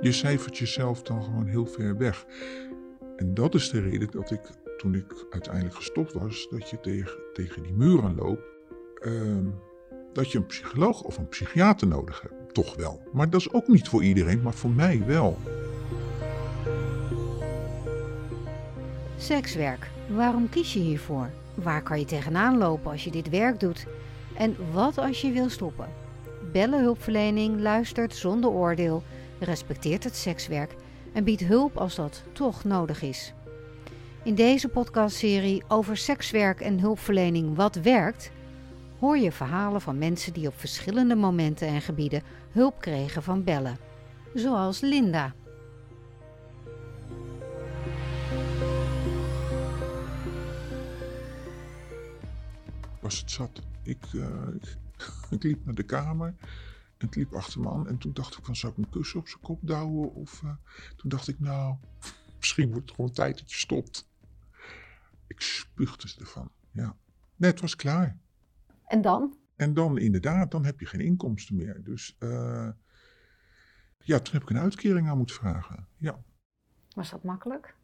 Je cijfert jezelf dan gewoon heel ver weg. En dat is de reden dat ik, toen ik uiteindelijk gestopt was, dat je tegen, tegen die muren loopt. ehm, dat je een psycholoog of een psychiater nodig hebt. Toch wel. Maar dat is ook niet voor iedereen, maar voor mij wel. Sekswerk. Waarom kies je hiervoor? Waar kan je tegenaan lopen als je dit werk doet? En wat als je wil stoppen? Bellen hulpverlening luistert zonder oordeel, respecteert het sekswerk en biedt hulp als dat toch nodig is. In deze podcastserie over sekswerk en hulpverlening Wat werkt, hoor je verhalen van mensen die op verschillende momenten en gebieden hulp kregen van bellen. Zoals Linda. was het zat. Ik, ik, ik liep naar de kamer en ik liep achter me aan. En toen dacht ik van, zou ik een kussen op zijn kop douwen? Of eh, toen dacht ik, nou, misschien wordt het gewoon tijd dat je stopt. Ik spuugde ervan, ja. Nee, het was klaar. En dan? En dan inderdaad, dan heb je geen inkomsten meer. Dus eh, ja, toen heb ik een uitkering aan moeten vragen. Ja. Was dat makkelijk?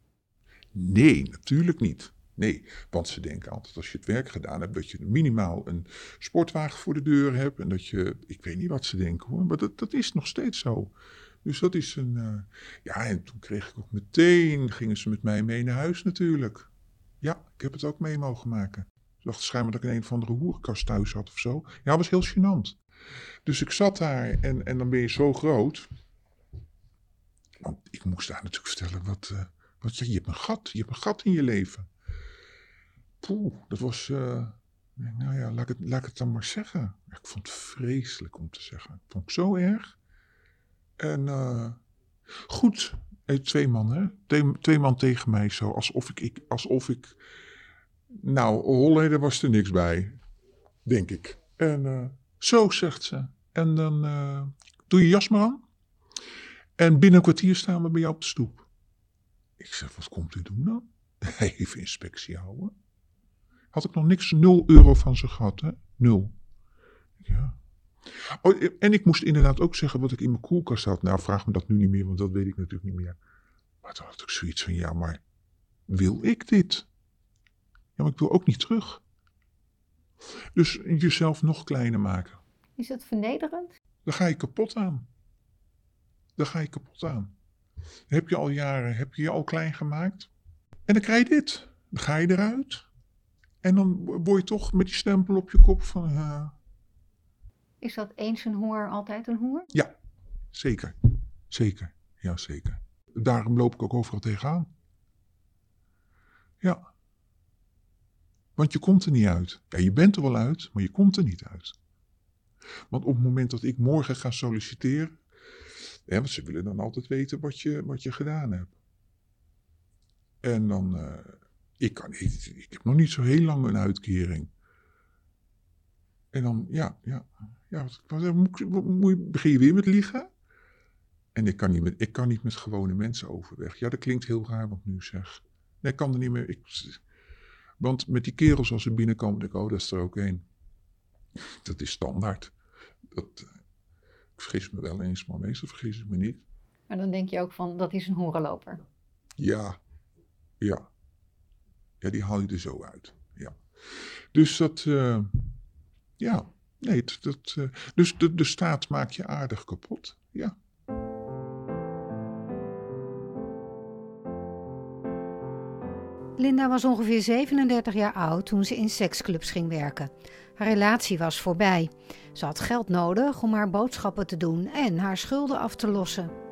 Nee, natuurlijk niet. Nee, want ze denken altijd als je het werk gedaan hebt, dat je minimaal een sportwagen voor de deur hebt. En dat je, ik weet niet wat ze denken hoor, maar dat, dat is nog steeds zo. Dus dat is een, eh, ja, en toen kreeg ik ook meteen, gingen ze met mij mee naar huis natuurlijk. Ja, ik heb het ook mee mogen maken. Ze dachten schijnbaar dat ik een, een of andere hoerenkast thuis had of zo. Ja, dat was heel gênant. Dus ik zat daar en, en dan ben je zo groot. Want ik moest daar natuurlijk vertellen wat, eh, wat je hebt een gat, je hebt een gat in je leven. Poeh, dat was, eh, nou ja, laat ik, het, dan maar zeggen. Ik vond het vreselijk om te zeggen. Ik vond het zo erg. En eh, goed, twee man, hè? Twee, man tegen mij zo, alsof ik, ik, alsof ik, nou, Holleden was er niks bij, denk ik. En eh, zo, zegt ze. En dan doe je jas maar aan. En binnen een kwartier staan we bij jou op de stoep. Ik zeg, wat komt u doen dan? Even inspectie houden. Had ik nog niks, nul euro van ze gehad, hè? Nul. Ja. Oh, en ik moest inderdaad ook zeggen wat ik in mijn koelkast had. Nou, vraag me dat nu niet meer, want dat weet ik natuurlijk niet meer. Maar toen had ik zoiets van, ja, maar wil ik dit? Ja, maar ik wil ook niet terug. Dus jezelf nog kleiner maken. Is het vernederend? Dan ga je kapot aan. Dan ga je kapot aan. Heb je al jaren, heb je je al klein gemaakt? En dan krijg je dit. Dan ga je eruit. En dan word je toch met die stempel op je kop van... eh, Is dat eens een hoer altijd een hoer? ja, zeker. Zeker. Ja, zeker. Daarom loop ik ook overal tegenaan. Ja. Want je komt er niet uit. Ja, je bent er wel uit, maar je komt er niet uit. Want op het moment dat ik morgen ga solliciteren... Want ze willen dan altijd weten wat je, wat je gedaan hebt. En dan... eh, ik, kan, ik, ik heb nog niet zo heel lang een uitkering. En dan, ja, ja, ja wat, wat, moet, moet begin je weer met liegen? En ik kan, niet met, ik kan niet met gewone mensen overweg. Ja, dat klinkt heel raar wat ik nu zeg. Nee, ik kan er niet meer. Ik, want met die kerels als ze binnenkomen, denk ik, oh, dat is er ook één. Dat is standaard. Dat, eh, ik vergis me wel eens, maar meestal vergis ik me niet. Maar dan denk je ook van, dat is een hoerenloper. Ja, ja. Die haal je er zo uit. Ja. Dus dat, eh, ja, nee, dat, eh, dus de, de staat maakt je aardig kapot. Ja. Linda was ongeveer 37 jaar oud toen ze in seksclubs ging werken. Haar relatie was voorbij. Ze had geld nodig om haar boodschappen te doen en haar schulden af te lossen.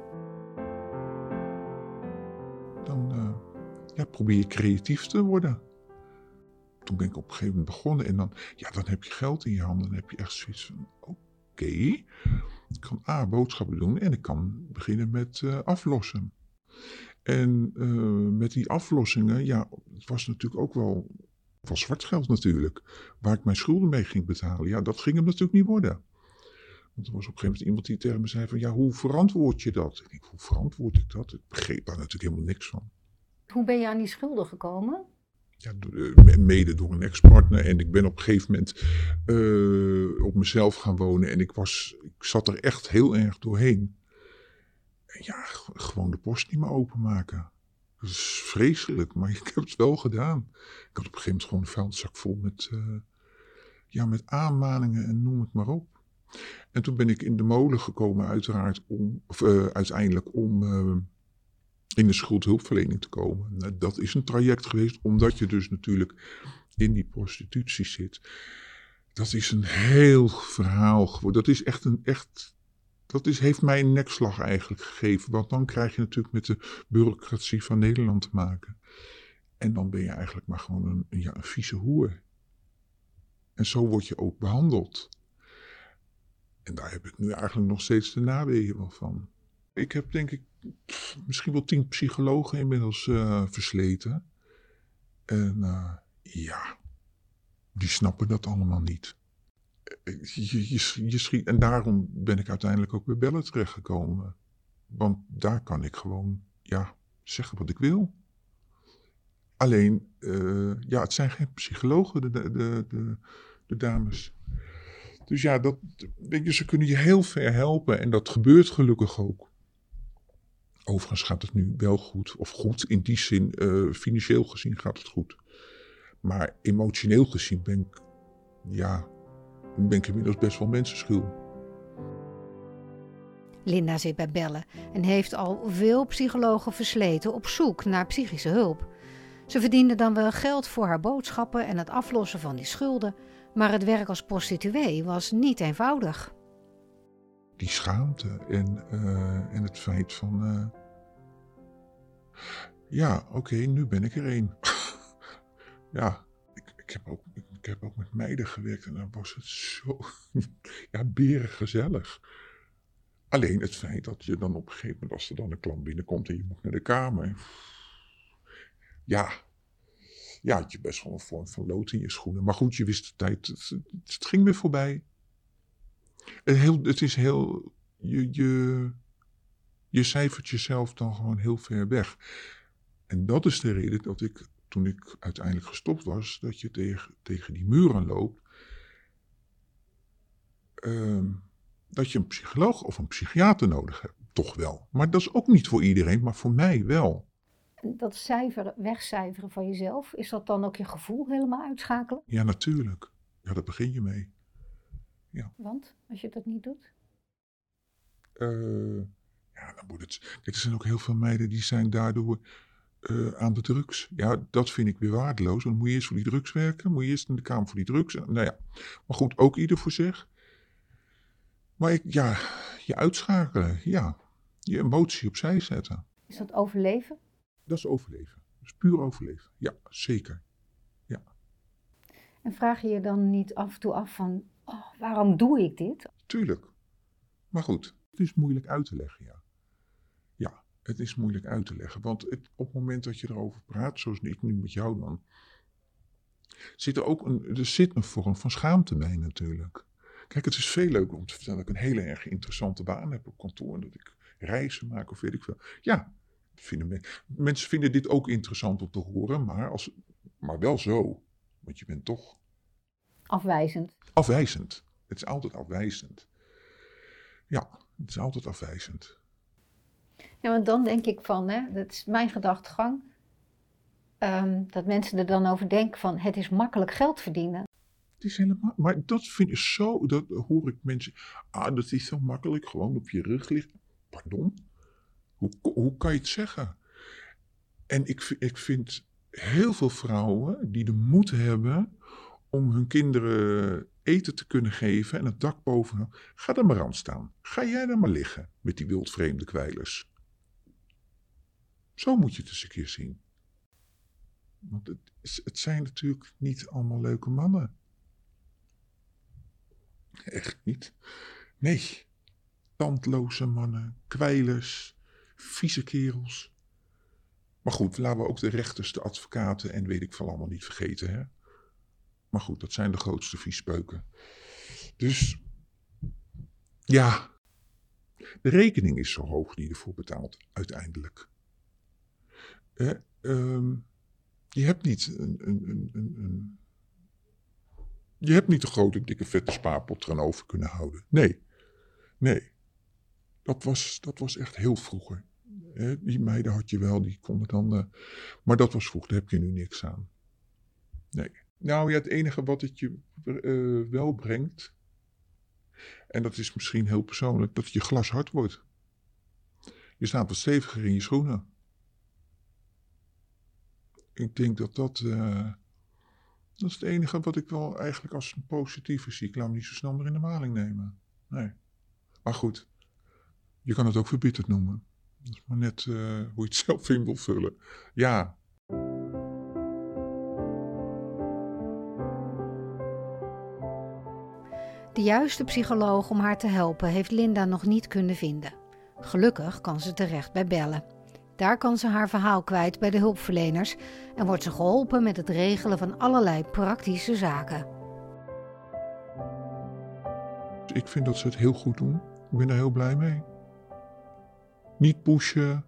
Ja, probeer creatief te worden. Toen ben ik op een gegeven moment begonnen en dan, ja, dan heb je geld in je handen. Dan heb je echt zoiets van, oké, ik kan A, boodschappen doen en ik kan beginnen met eh, aflossen. En eh, met die aflossingen, ja, het was natuurlijk ook wel van zwart geld natuurlijk. Waar ik mijn schulden mee ging betalen. Ja, dat ging hem natuurlijk niet worden. Want er was op een gegeven moment iemand die tegen me zei van, ja, hoe verantwoord je dat? Ik denk, hoe verantwoord ik dat? Ik begreep daar natuurlijk helemaal niks van. Hoe ben je aan die schulden gekomen? Ja, eh, mede door een ex-partner. En ik ben op een gegeven moment eh, op mezelf gaan wonen. En ik, was, ik zat er echt heel erg doorheen. ja, gewoon de post niet meer openmaken. Dat is vreselijk, maar ik heb het wel gedaan. Ik had op een gegeven moment gewoon een vuilniszak vol met, uh, ja, met aanmaningen en noem het maar op. En toen ben ik in de molen gekomen, uiteraard, om, of, uiteindelijk om in de schuldhulpverlening te komen. Nou, dat is een traject geweest, omdat je dus natuurlijk in die prostitutie zit. Dat is een heel verhaal geworden. Dat is echt een echt. Dat is, heeft mij een nekslag eigenlijk gegeven. Want dan krijg je natuurlijk met de bureaucratie van Nederland te maken. En dan ben je eigenlijk maar gewoon een, ja, een vieze hoer. En zo word je ook behandeld. En daar heb ik nu eigenlijk nog steeds de nawegen van. Ik heb denk ik misschien wel tien psychologen inmiddels uh, versleten. En uh, ja, die snappen dat allemaal niet. Je, je, je schiet, en daarom ben ik uiteindelijk ook bij bellen terechtgekomen. Want daar kan ik gewoon, ja, zeggen wat ik wil. Alleen, ja, het zijn geen psychologen, de, de, de, de, dames. Dus ja, dat, weet je, ze kunnen je heel ver helpen en dat gebeurt gelukkig ook. Overigens gaat het nu wel goed, of goed in die zin, uh, financieel gezien gaat het goed. Maar emotioneel gezien ben ik, ja, ben ik inmiddels best wel mensenschuw. Linda zit bij Bellen en heeft al veel psychologen versleten op zoek naar psychische hulp. Ze verdiende dan wel geld voor haar boodschappen en het aflossen van die schulden, maar het werk als prostituee was niet eenvoudig. Die schaamte en, uh, en het feit van. Uh, ja, oké, nu ben ik er een. ja, ik, ik, heb ook, ik heb ook met meiden gewerkt en dan was het zo. ja, beren gezellig. Alleen het feit dat je dan op een gegeven moment, als er dan een klant binnenkomt en je moet naar de kamer. Ja, ja, had je best wel een vorm van lood in je schoenen. Maar goed, je wist de tijd, het, het ging weer voorbij. Het, heel, het is heel, je, je, je cijfert jezelf dan gewoon heel ver weg. En dat is de reden dat ik, toen ik uiteindelijk gestopt was, dat je tegen, tegen die muren loopt. Uh, dat je een psycholoog of een psychiater nodig hebt. Toch wel. Maar dat is ook niet voor iedereen, maar voor mij wel dat cijferen, wegcijferen van jezelf, is dat dan ook je gevoel helemaal uitschakelen? Ja, natuurlijk. Ja, daar begin je mee. Ja. Want, als je dat niet doet? Uh, ja, dan moet het... Kijk, er zijn ook heel veel meiden die zijn daardoor uh, aan de drugs. Ja, dat vind ik weer waardeloos. Dan moet je eerst voor die drugs werken. Moet je eerst in de kamer voor die drugs. Nou ja, maar goed, ook ieder voor zich. Maar ik, ja, je uitschakelen, ja. Je emotie opzij zetten. Is dat overleven? Dat is overleven. Dat is puur overleven. Ja, zeker. Ja. En vraag je je dan niet af en toe af van, oh, waarom doe ik dit? Tuurlijk. Maar goed, het is moeilijk uit te leggen, ja. Ja, het is moeilijk uit te leggen. Want het, op het moment dat je erover praat, zoals ik nu met jou dan, zit er ook een, er zit een vorm van schaamte bij natuurlijk. Kijk, het is veel leuker om te vertellen dat ik een hele erg interessante baan heb op kantoor. En dat ik reizen maak of weet ik veel. Ja, vinden mensen vinden dit ook interessant om te horen, maar, als, maar wel zo. Want je bent toch. Afwijzend. Afwijzend. Het is altijd afwijzend. Ja, het is altijd afwijzend. Ja, want dan denk ik van, hè, dat is mijn gedachtegang, um, dat mensen er dan over denken van, het is makkelijk geld verdienen. Het is helemaal, maar dat vind ik zo, dat hoor ik mensen, ah, dat is zo makkelijk, gewoon op je rug liggen. Pardon? Hoe, hoe kan je het zeggen? En ik, ik vind heel veel vrouwen die de moed hebben om hun kinderen eten te kunnen geven en het dak boven. Ga er maar aan staan. Ga jij er maar liggen met die wildvreemde kwijlers. Zo moet je het eens een keer zien. Want het, het zijn natuurlijk niet allemaal leuke mannen. Echt niet. Nee. Tandloze mannen, kwijlers, vieze kerels. Maar goed, laten we ook de rechters, de advocaten en weet ik veel allemaal niet vergeten. Hè? Maar goed, dat zijn de grootste viespeuken. Dus ja, de rekening is zo hoog die je ervoor betaalt, uiteindelijk. Eh, je hebt niet een, een, een, een, je hebt niet een grote, dikke, vette spaarpot eran over kunnen houden. Nee, nee. Dat was, dat was echt heel vroeger. Die meiden had je wel, die konden dan. eh, maar dat was vroeger, daar heb je nu niks aan. Nee. Nou ja, het enige wat het je eh, wel brengt. En dat is misschien heel persoonlijk, dat je glas hard wordt. Je staat wat steviger in je schoenen. Ik denk dat dat. eh, dat is het enige wat ik wel eigenlijk als een positieve zie. Ik laat me niet zo snel meer in de maling nemen. Nee. Maar goed, je kan het ook verbitterd noemen. Dat is maar net eh, hoe je het zelf in wil vullen. Ja, De juiste psycholoog om haar te helpen heeft Linda nog niet kunnen vinden. Gelukkig kan ze terecht bij bellen. Daar kan ze haar verhaal kwijt bij de hulpverleners en wordt ze geholpen met het regelen van allerlei praktische zaken. ik vind dat ze het heel goed doen. Ik ben er heel blij mee. Niet pushen,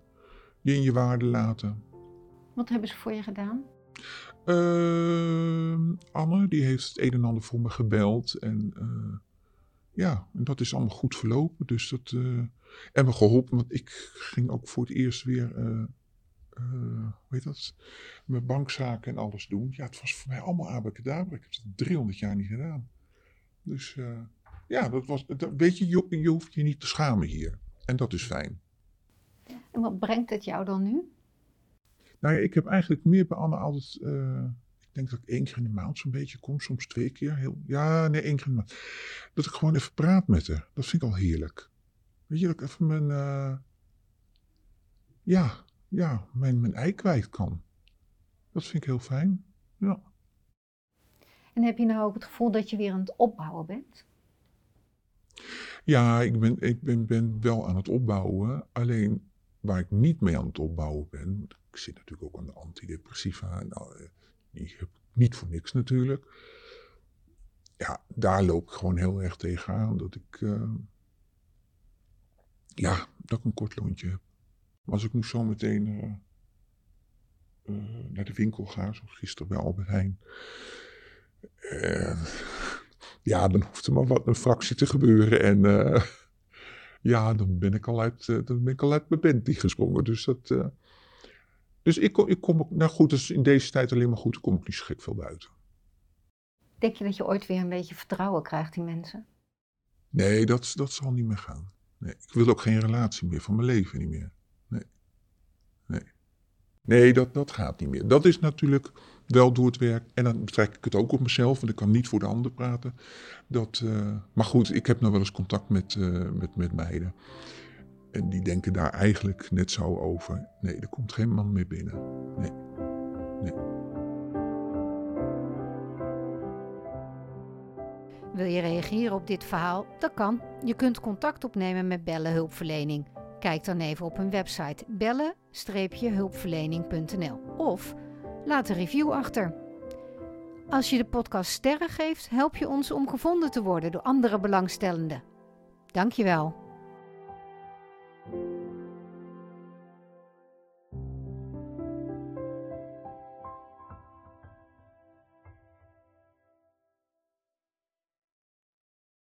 je in je waarde laten. Wat hebben ze voor je gedaan? Ehm, Anne, die heeft het een en ander voor me gebeld. En eh, ja, en dat is allemaal goed verlopen. Dus dat, eh, en me geholpen, want ik ging ook voor het eerst weer, eh, hoe heet dat, mijn bankzaken en alles doen. Ja, het was voor mij allemaal abacadabra. Ik heb het 300 jaar niet gedaan. Dus ja, dat was, dat, weet je, je, je hoeft je niet te schamen hier. En dat is fijn. En wat brengt het jou dan nu? Nou ja, ik heb eigenlijk meer bij Anne altijd. Denk dat ik één keer in de maand zo'n beetje kom, soms twee keer. Heel, ja, nee, één keer in de maand. Dat ik gewoon even praat met haar. Dat vind ik al heerlijk. Weet je, dat ik even mijn. eh, ja, ja, mijn, mijn ei kwijt kan. Dat vind ik heel fijn. Ja. En heb je nou ook het gevoel dat je weer aan het opbouwen bent? Ja, ik ben, ik ben, ben wel aan het opbouwen. Alleen waar ik niet mee aan het opbouwen ben. Ik zit natuurlijk ook aan de antidepressiva. Nou, ik niet voor niks natuurlijk. Ja, daar loop ik gewoon heel erg tegenaan. Dat ik. eh, ja, dat ik een kort lontje heb. Als ik nu zo meteen eh, eh, naar de winkel ga, zoals gisteren bij Albert Heijn. ja, dan hoeft er maar wat een fractie te gebeuren. En ja, dan ben ik al uit, dan ben ik al uit mijn band die gesprongen. Dus dat. Dus ik, kom- ik kom ook. Nou goed, dus in deze tijd alleen maar goed. Dan kom ik niet gek veel buiten. Denk je dat je ooit weer een beetje vertrouwen krijgt in mensen? Nee, dat, dat zal niet meer gaan. Nee, ik wil ook geen relatie meer van mijn leven niet meer. Nee. Nee. Nee, dat, dat gaat niet meer. Dat is natuurlijk wel door het werk. En dan betrek ik het ook op mezelf, want ik kan niet voor de ander praten. Dat, eh, maar goed, ik heb nog wel eens contact met, eh, met, met meiden. En die denken daar eigenlijk net zo over. Nee, er komt geen man meer binnen. Nee. Wil je reageren op dit verhaal? Dat kan. Je kunt contact opnemen met Bellen Hulpverlening. Kijk dan even op hun website bellen-hulpverlening.nl of laat een review achter. Als je de podcast sterren geeft, help je ons om gevonden te worden door andere belangstellenden. Dankjewel. thank you.